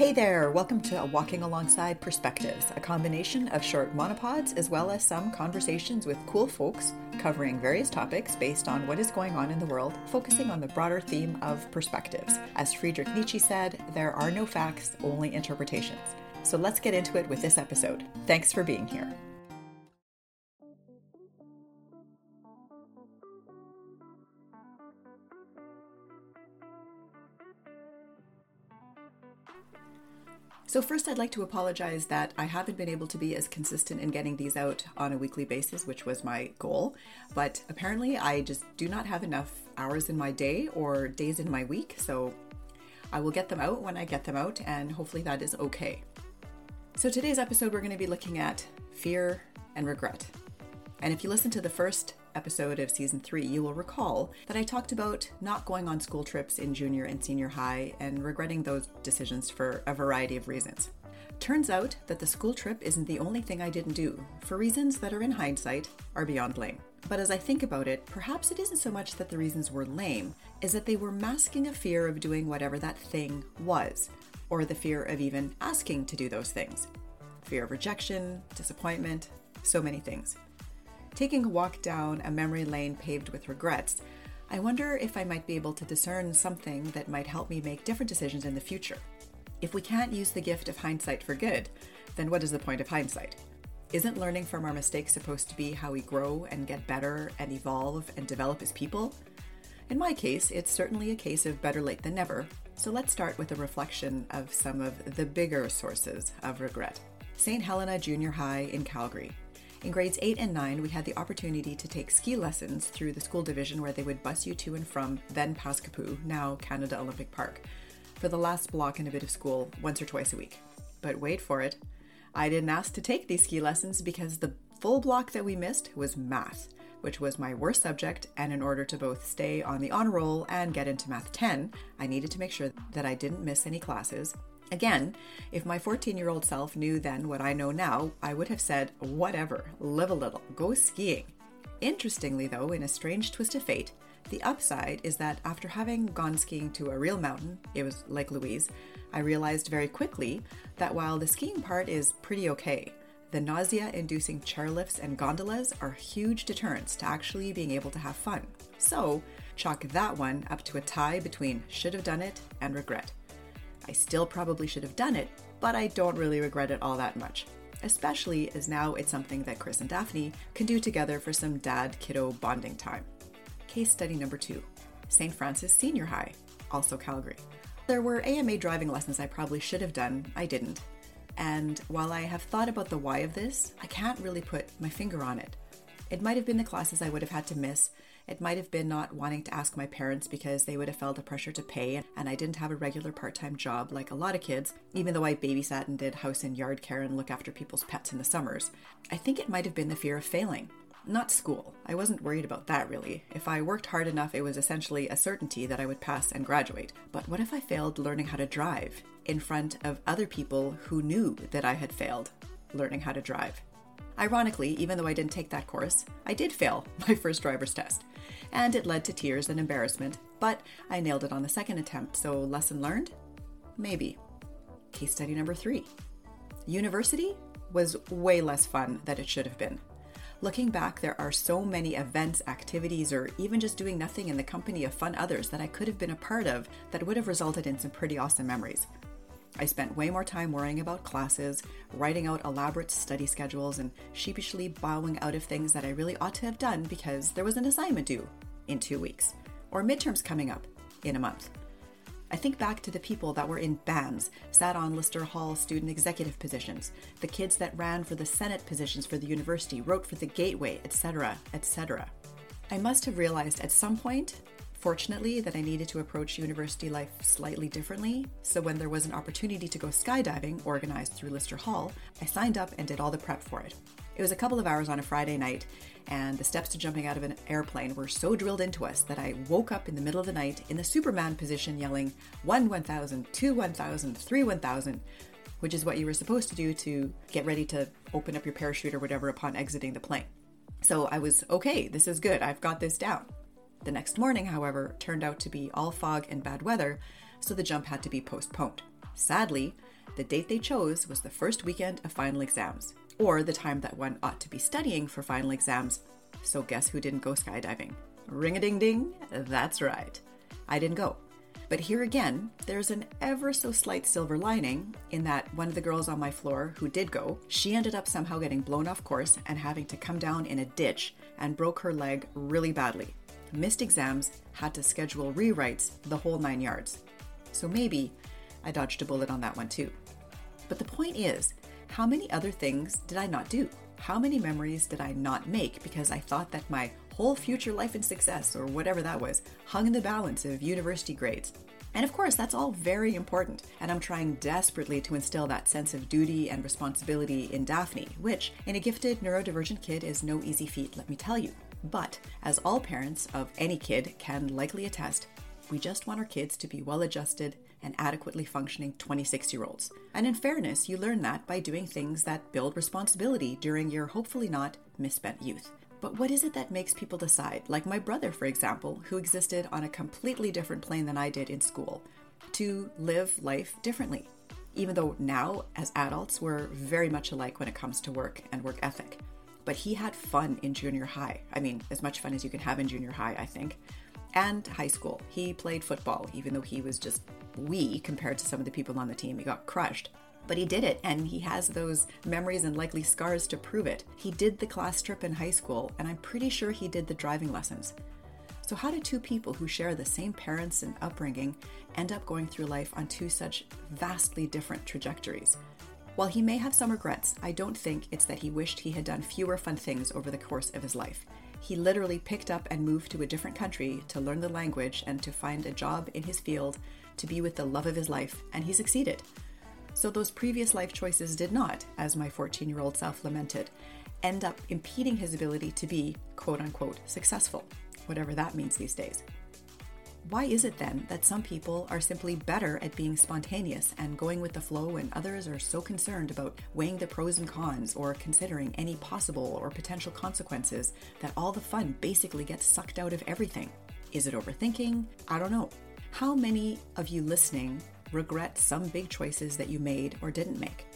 Hey there, welcome to Walking Alongside Perspectives, a combination of short monopods as well as some conversations with cool folks covering various topics based on what is going on in the world, focusing on the broader theme of perspectives. As Friedrich Nietzsche said, there are no facts, only interpretations. So let's get into it with this episode. Thanks for being here. So, first, I'd like to apologize that I haven't been able to be as consistent in getting these out on a weekly basis, which was my goal. But apparently, I just do not have enough hours in my day or days in my week. So, I will get them out when I get them out, and hopefully, that is okay. So, today's episode, we're going to be looking at fear and regret. And if you listen to the first episode of season three, you will recall that I talked about not going on school trips in junior and senior high and regretting those decisions for a variety of reasons. Turns out that the school trip isn't the only thing I didn't do, for reasons that are in hindsight are beyond blame. But as I think about it, perhaps it isn't so much that the reasons were lame, as that they were masking a fear of doing whatever that thing was, or the fear of even asking to do those things. Fear of rejection, disappointment, so many things. Taking a walk down a memory lane paved with regrets, I wonder if I might be able to discern something that might help me make different decisions in the future. If we can't use the gift of hindsight for good, then what is the point of hindsight? Isn't learning from our mistakes supposed to be how we grow and get better and evolve and develop as people? In my case, it's certainly a case of better late than never, so let's start with a reflection of some of the bigger sources of regret. St. Helena Junior High in Calgary in grades 8 and 9, we had the opportunity to take ski lessons through the school division where they would bus you to and from then Paskapoo, now Canada Olympic Park, for the last block and a bit of school once or twice a week. But wait for it. I didn't ask to take these ski lessons because the full block that we missed was math, which was my worst subject, and in order to both stay on the honor roll and get into Math 10, I needed to make sure that I didn't miss any classes Again, if my 14 year old self knew then what I know now, I would have said, whatever, live a little, go skiing. Interestingly, though, in a strange twist of fate, the upside is that after having gone skiing to a real mountain, it was Lake Louise, I realized very quickly that while the skiing part is pretty okay, the nausea inducing chairlifts and gondolas are huge deterrents to actually being able to have fun. So, chalk that one up to a tie between should have done it and regret. I still probably should have done it, but I don't really regret it all that much. Especially as now it's something that Chris and Daphne can do together for some dad kiddo bonding time. Case study number two St. Francis Senior High, also Calgary. There were AMA driving lessons I probably should have done, I didn't. And while I have thought about the why of this, I can't really put my finger on it. It might have been the classes I would have had to miss it might have been not wanting to ask my parents because they would have felt a pressure to pay, and I didn't have a regular part time job like a lot of kids, even though I babysat and did house and yard care and look after people's pets in the summers. I think it might have been the fear of failing. Not school. I wasn't worried about that really. If I worked hard enough, it was essentially a certainty that I would pass and graduate. But what if I failed learning how to drive in front of other people who knew that I had failed learning how to drive? Ironically, even though I didn't take that course, I did fail my first driver's test and it led to tears and embarrassment, but I nailed it on the second attempt, so lesson learned? Maybe. Case study number three University was way less fun than it should have been. Looking back, there are so many events, activities, or even just doing nothing in the company of fun others that I could have been a part of that would have resulted in some pretty awesome memories. I spent way more time worrying about classes, writing out elaborate study schedules, and sheepishly bowing out of things that I really ought to have done because there was an assignment due in two weeks, or midterms coming up in a month. I think back to the people that were in bands, sat on Lister Hall student executive positions, the kids that ran for the Senate positions for the university, wrote for the Gateway, etc., etc. I must have realized at some point Fortunately, that I needed to approach university life slightly differently, so when there was an opportunity to go skydiving organized through Lister Hall, I signed up and did all the prep for it. It was a couple of hours on a Friday night, and the steps to jumping out of an airplane were so drilled into us that I woke up in the middle of the night in the Superman position yelling 1 1000, 2 1000, 3 1000, which is what you were supposed to do to get ready to open up your parachute or whatever upon exiting the plane. So I was okay, this is good, I've got this down. The next morning, however, turned out to be all fog and bad weather, so the jump had to be postponed. Sadly, the date they chose was the first weekend of final exams, or the time that one ought to be studying for final exams. So, guess who didn't go skydiving? Ring a ding ding, that's right. I didn't go. But here again, there's an ever so slight silver lining in that one of the girls on my floor who did go, she ended up somehow getting blown off course and having to come down in a ditch and broke her leg really badly. Missed exams, had to schedule rewrites, the whole nine yards. So maybe I dodged a bullet on that one too. But the point is, how many other things did I not do? How many memories did I not make because I thought that my whole future life and success, or whatever that was, hung in the balance of university grades? And of course, that's all very important, and I'm trying desperately to instill that sense of duty and responsibility in Daphne, which, in a gifted neurodivergent kid, is no easy feat, let me tell you. But, as all parents of any kid can likely attest, we just want our kids to be well adjusted and adequately functioning 26 year olds. And in fairness, you learn that by doing things that build responsibility during your hopefully not misspent youth. But what is it that makes people decide, like my brother, for example, who existed on a completely different plane than I did in school, to live life differently? Even though now, as adults, we're very much alike when it comes to work and work ethic. But he had fun in junior high. I mean, as much fun as you can have in junior high, I think. And high school. He played football, even though he was just wee compared to some of the people on the team. He got crushed. But he did it, and he has those memories and likely scars to prove it. He did the class trip in high school, and I'm pretty sure he did the driving lessons. So, how do two people who share the same parents and upbringing end up going through life on two such vastly different trajectories? While he may have some regrets, I don't think it's that he wished he had done fewer fun things over the course of his life. He literally picked up and moved to a different country to learn the language and to find a job in his field to be with the love of his life, and he succeeded. So those previous life choices did not, as my 14 year old self lamented, end up impeding his ability to be quote unquote successful, whatever that means these days. Why is it then that some people are simply better at being spontaneous and going with the flow, and others are so concerned about weighing the pros and cons or considering any possible or potential consequences that all the fun basically gets sucked out of everything? Is it overthinking? I don't know. How many of you listening regret some big choices that you made or didn't make?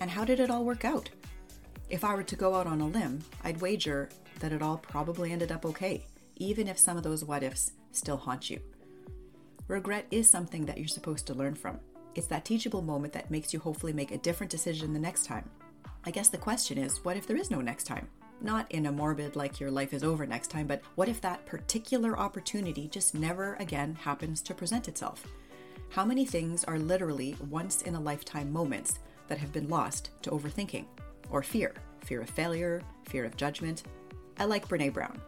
And how did it all work out? If I were to go out on a limb, I'd wager that it all probably ended up okay, even if some of those what ifs still haunt you. Regret is something that you're supposed to learn from. It's that teachable moment that makes you hopefully make a different decision the next time. I guess the question is what if there is no next time? Not in a morbid, like your life is over next time, but what if that particular opportunity just never again happens to present itself? How many things are literally once in a lifetime moments that have been lost to overthinking or fear? Fear of failure, fear of judgment. I like Brene Brown.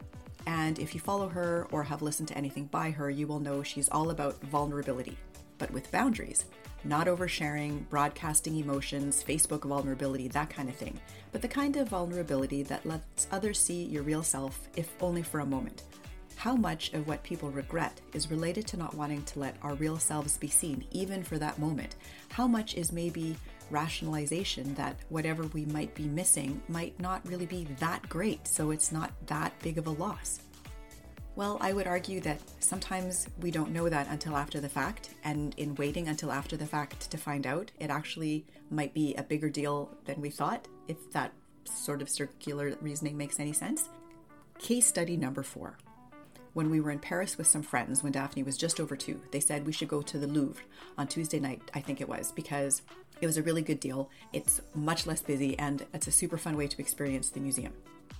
And if you follow her or have listened to anything by her, you will know she's all about vulnerability, but with boundaries. Not oversharing, broadcasting emotions, Facebook vulnerability, that kind of thing, but the kind of vulnerability that lets others see your real self, if only for a moment. How much of what people regret is related to not wanting to let our real selves be seen, even for that moment? How much is maybe rationalization that whatever we might be missing might not really be that great, so it's not that big of a loss? Well, I would argue that sometimes we don't know that until after the fact, and in waiting until after the fact to find out, it actually might be a bigger deal than we thought, if that sort of circular reasoning makes any sense. Case study number four when we were in Paris with some friends when Daphne was just over two. They said we should go to the Louvre on Tuesday night, I think it was, because it was a really good deal. It's much less busy and it's a super fun way to experience the museum.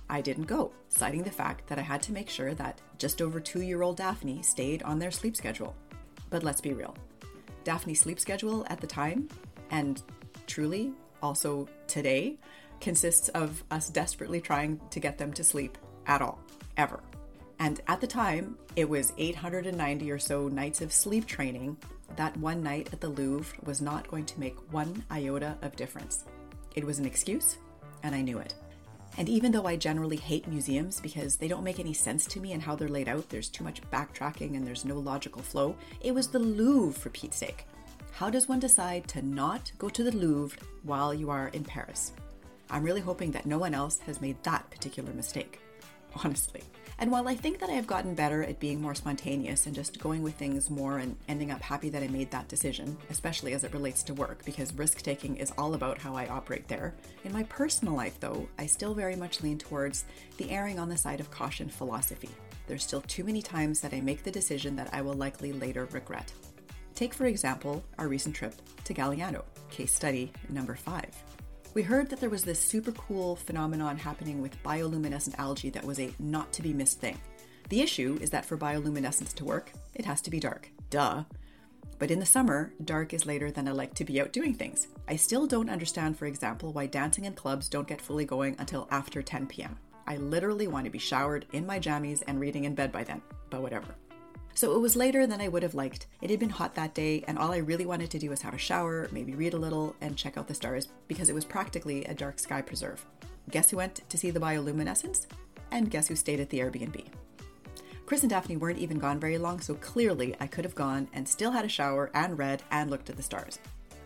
I didn't go, citing the fact that I had to make sure that just over two year old Daphne stayed on their sleep schedule. But let's be real Daphne's sleep schedule at the time, and truly also today, consists of us desperately trying to get them to sleep at all, ever. And at the time, it was 890 or so nights of sleep training. That one night at the Louvre was not going to make one iota of difference. It was an excuse, and I knew it. And even though I generally hate museums because they don't make any sense to me and how they're laid out, there's too much backtracking and there's no logical flow, it was the Louvre for Pete's sake. How does one decide to not go to the Louvre while you are in Paris? I'm really hoping that no one else has made that particular mistake. Honestly. And while I think that I have gotten better at being more spontaneous and just going with things more and ending up happy that I made that decision, especially as it relates to work, because risk taking is all about how I operate there, in my personal life, though, I still very much lean towards the erring on the side of caution philosophy. There's still too many times that I make the decision that I will likely later regret. Take, for example, our recent trip to Galiano, case study number five. We heard that there was this super cool phenomenon happening with bioluminescent algae that was a not to be missed thing. The issue is that for bioluminescence to work, it has to be dark. Duh. But in the summer, dark is later than I like to be out doing things. I still don't understand, for example, why dancing in clubs don't get fully going until after 10 p.m. I literally want to be showered in my jammies and reading in bed by then, but whatever. So it was later than I would have liked. It had been hot that day, and all I really wanted to do was have a shower, maybe read a little, and check out the stars because it was practically a dark sky preserve. Guess who went to see the bioluminescence? And guess who stayed at the Airbnb? Chris and Daphne weren't even gone very long, so clearly I could have gone and still had a shower and read and looked at the stars.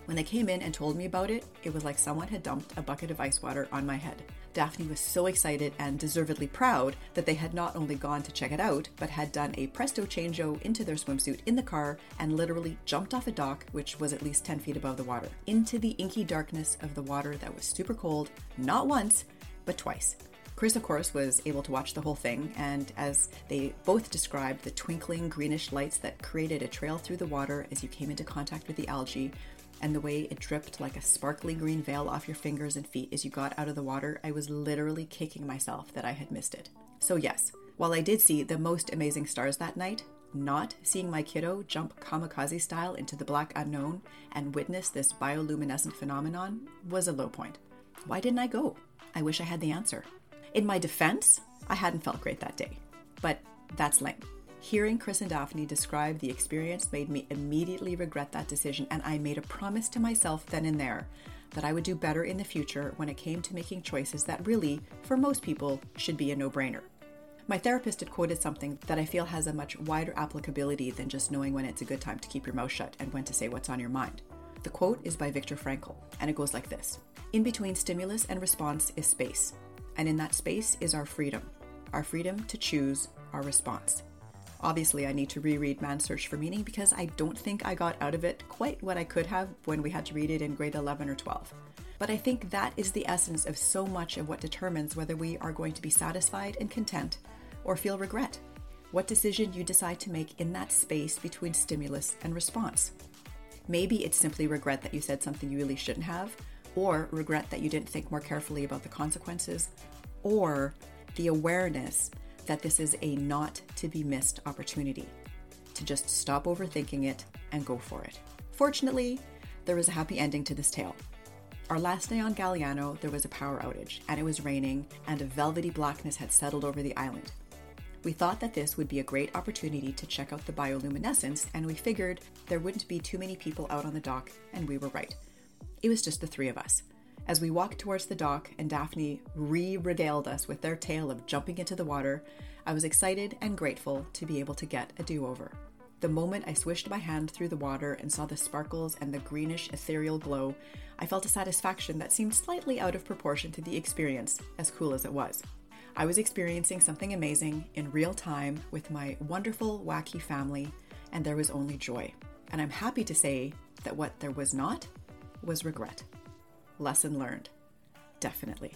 When they came in and told me about it, it was like someone had dumped a bucket of ice water on my head. Daphne was so excited and deservedly proud that they had not only gone to check it out, but had done a presto changeo into their swimsuit in the car and literally jumped off a dock, which was at least 10 feet above the water, into the inky darkness of the water that was super cold, not once, but twice. Chris, of course, was able to watch the whole thing, and as they both described the twinkling greenish lights that created a trail through the water as you came into contact with the algae, and the way it dripped like a sparkly green veil off your fingers and feet as you got out of the water, I was literally kicking myself that I had missed it. So, yes, while I did see the most amazing stars that night, not seeing my kiddo jump kamikaze style into the black unknown and witness this bioluminescent phenomenon was a low point. Why didn't I go? I wish I had the answer. In my defense, I hadn't felt great that day, but that's lame. Hearing Chris and Daphne describe the experience made me immediately regret that decision, and I made a promise to myself then and there that I would do better in the future when it came to making choices that really, for most people, should be a no brainer. My therapist had quoted something that I feel has a much wider applicability than just knowing when it's a good time to keep your mouth shut and when to say what's on your mind. The quote is by Viktor Frankl, and it goes like this In between stimulus and response is space, and in that space is our freedom, our freedom to choose our response. Obviously, I need to reread Man's Search for Meaning because I don't think I got out of it quite what I could have when we had to read it in grade 11 or 12. But I think that is the essence of so much of what determines whether we are going to be satisfied and content or feel regret. What decision you decide to make in that space between stimulus and response. Maybe it's simply regret that you said something you really shouldn't have, or regret that you didn't think more carefully about the consequences, or the awareness that this is a not to be missed opportunity to just stop overthinking it and go for it. Fortunately, there was a happy ending to this tale. Our last day on Galiano, there was a power outage, and it was raining, and a velvety blackness had settled over the island. We thought that this would be a great opportunity to check out the bioluminescence, and we figured there wouldn't be too many people out on the dock, and we were right. It was just the three of us. As we walked towards the dock and Daphne re regaled us with their tale of jumping into the water, I was excited and grateful to be able to get a do over. The moment I swished my hand through the water and saw the sparkles and the greenish ethereal glow, I felt a satisfaction that seemed slightly out of proportion to the experience, as cool as it was. I was experiencing something amazing in real time with my wonderful, wacky family, and there was only joy. And I'm happy to say that what there was not was regret. Lesson learned. Definitely.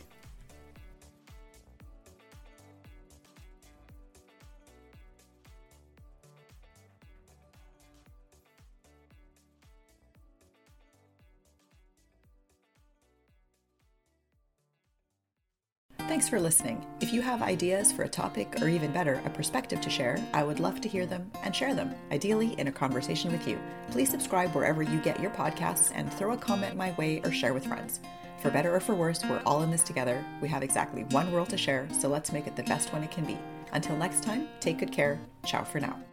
Thanks for listening. If you have ideas for a topic or even better, a perspective to share, I would love to hear them and share them, ideally in a conversation with you. Please subscribe wherever you get your podcasts and throw a comment my way or share with friends. For better or for worse, we're all in this together. We have exactly one world to share, so let's make it the best one it can be. Until next time, take good care. Ciao for now.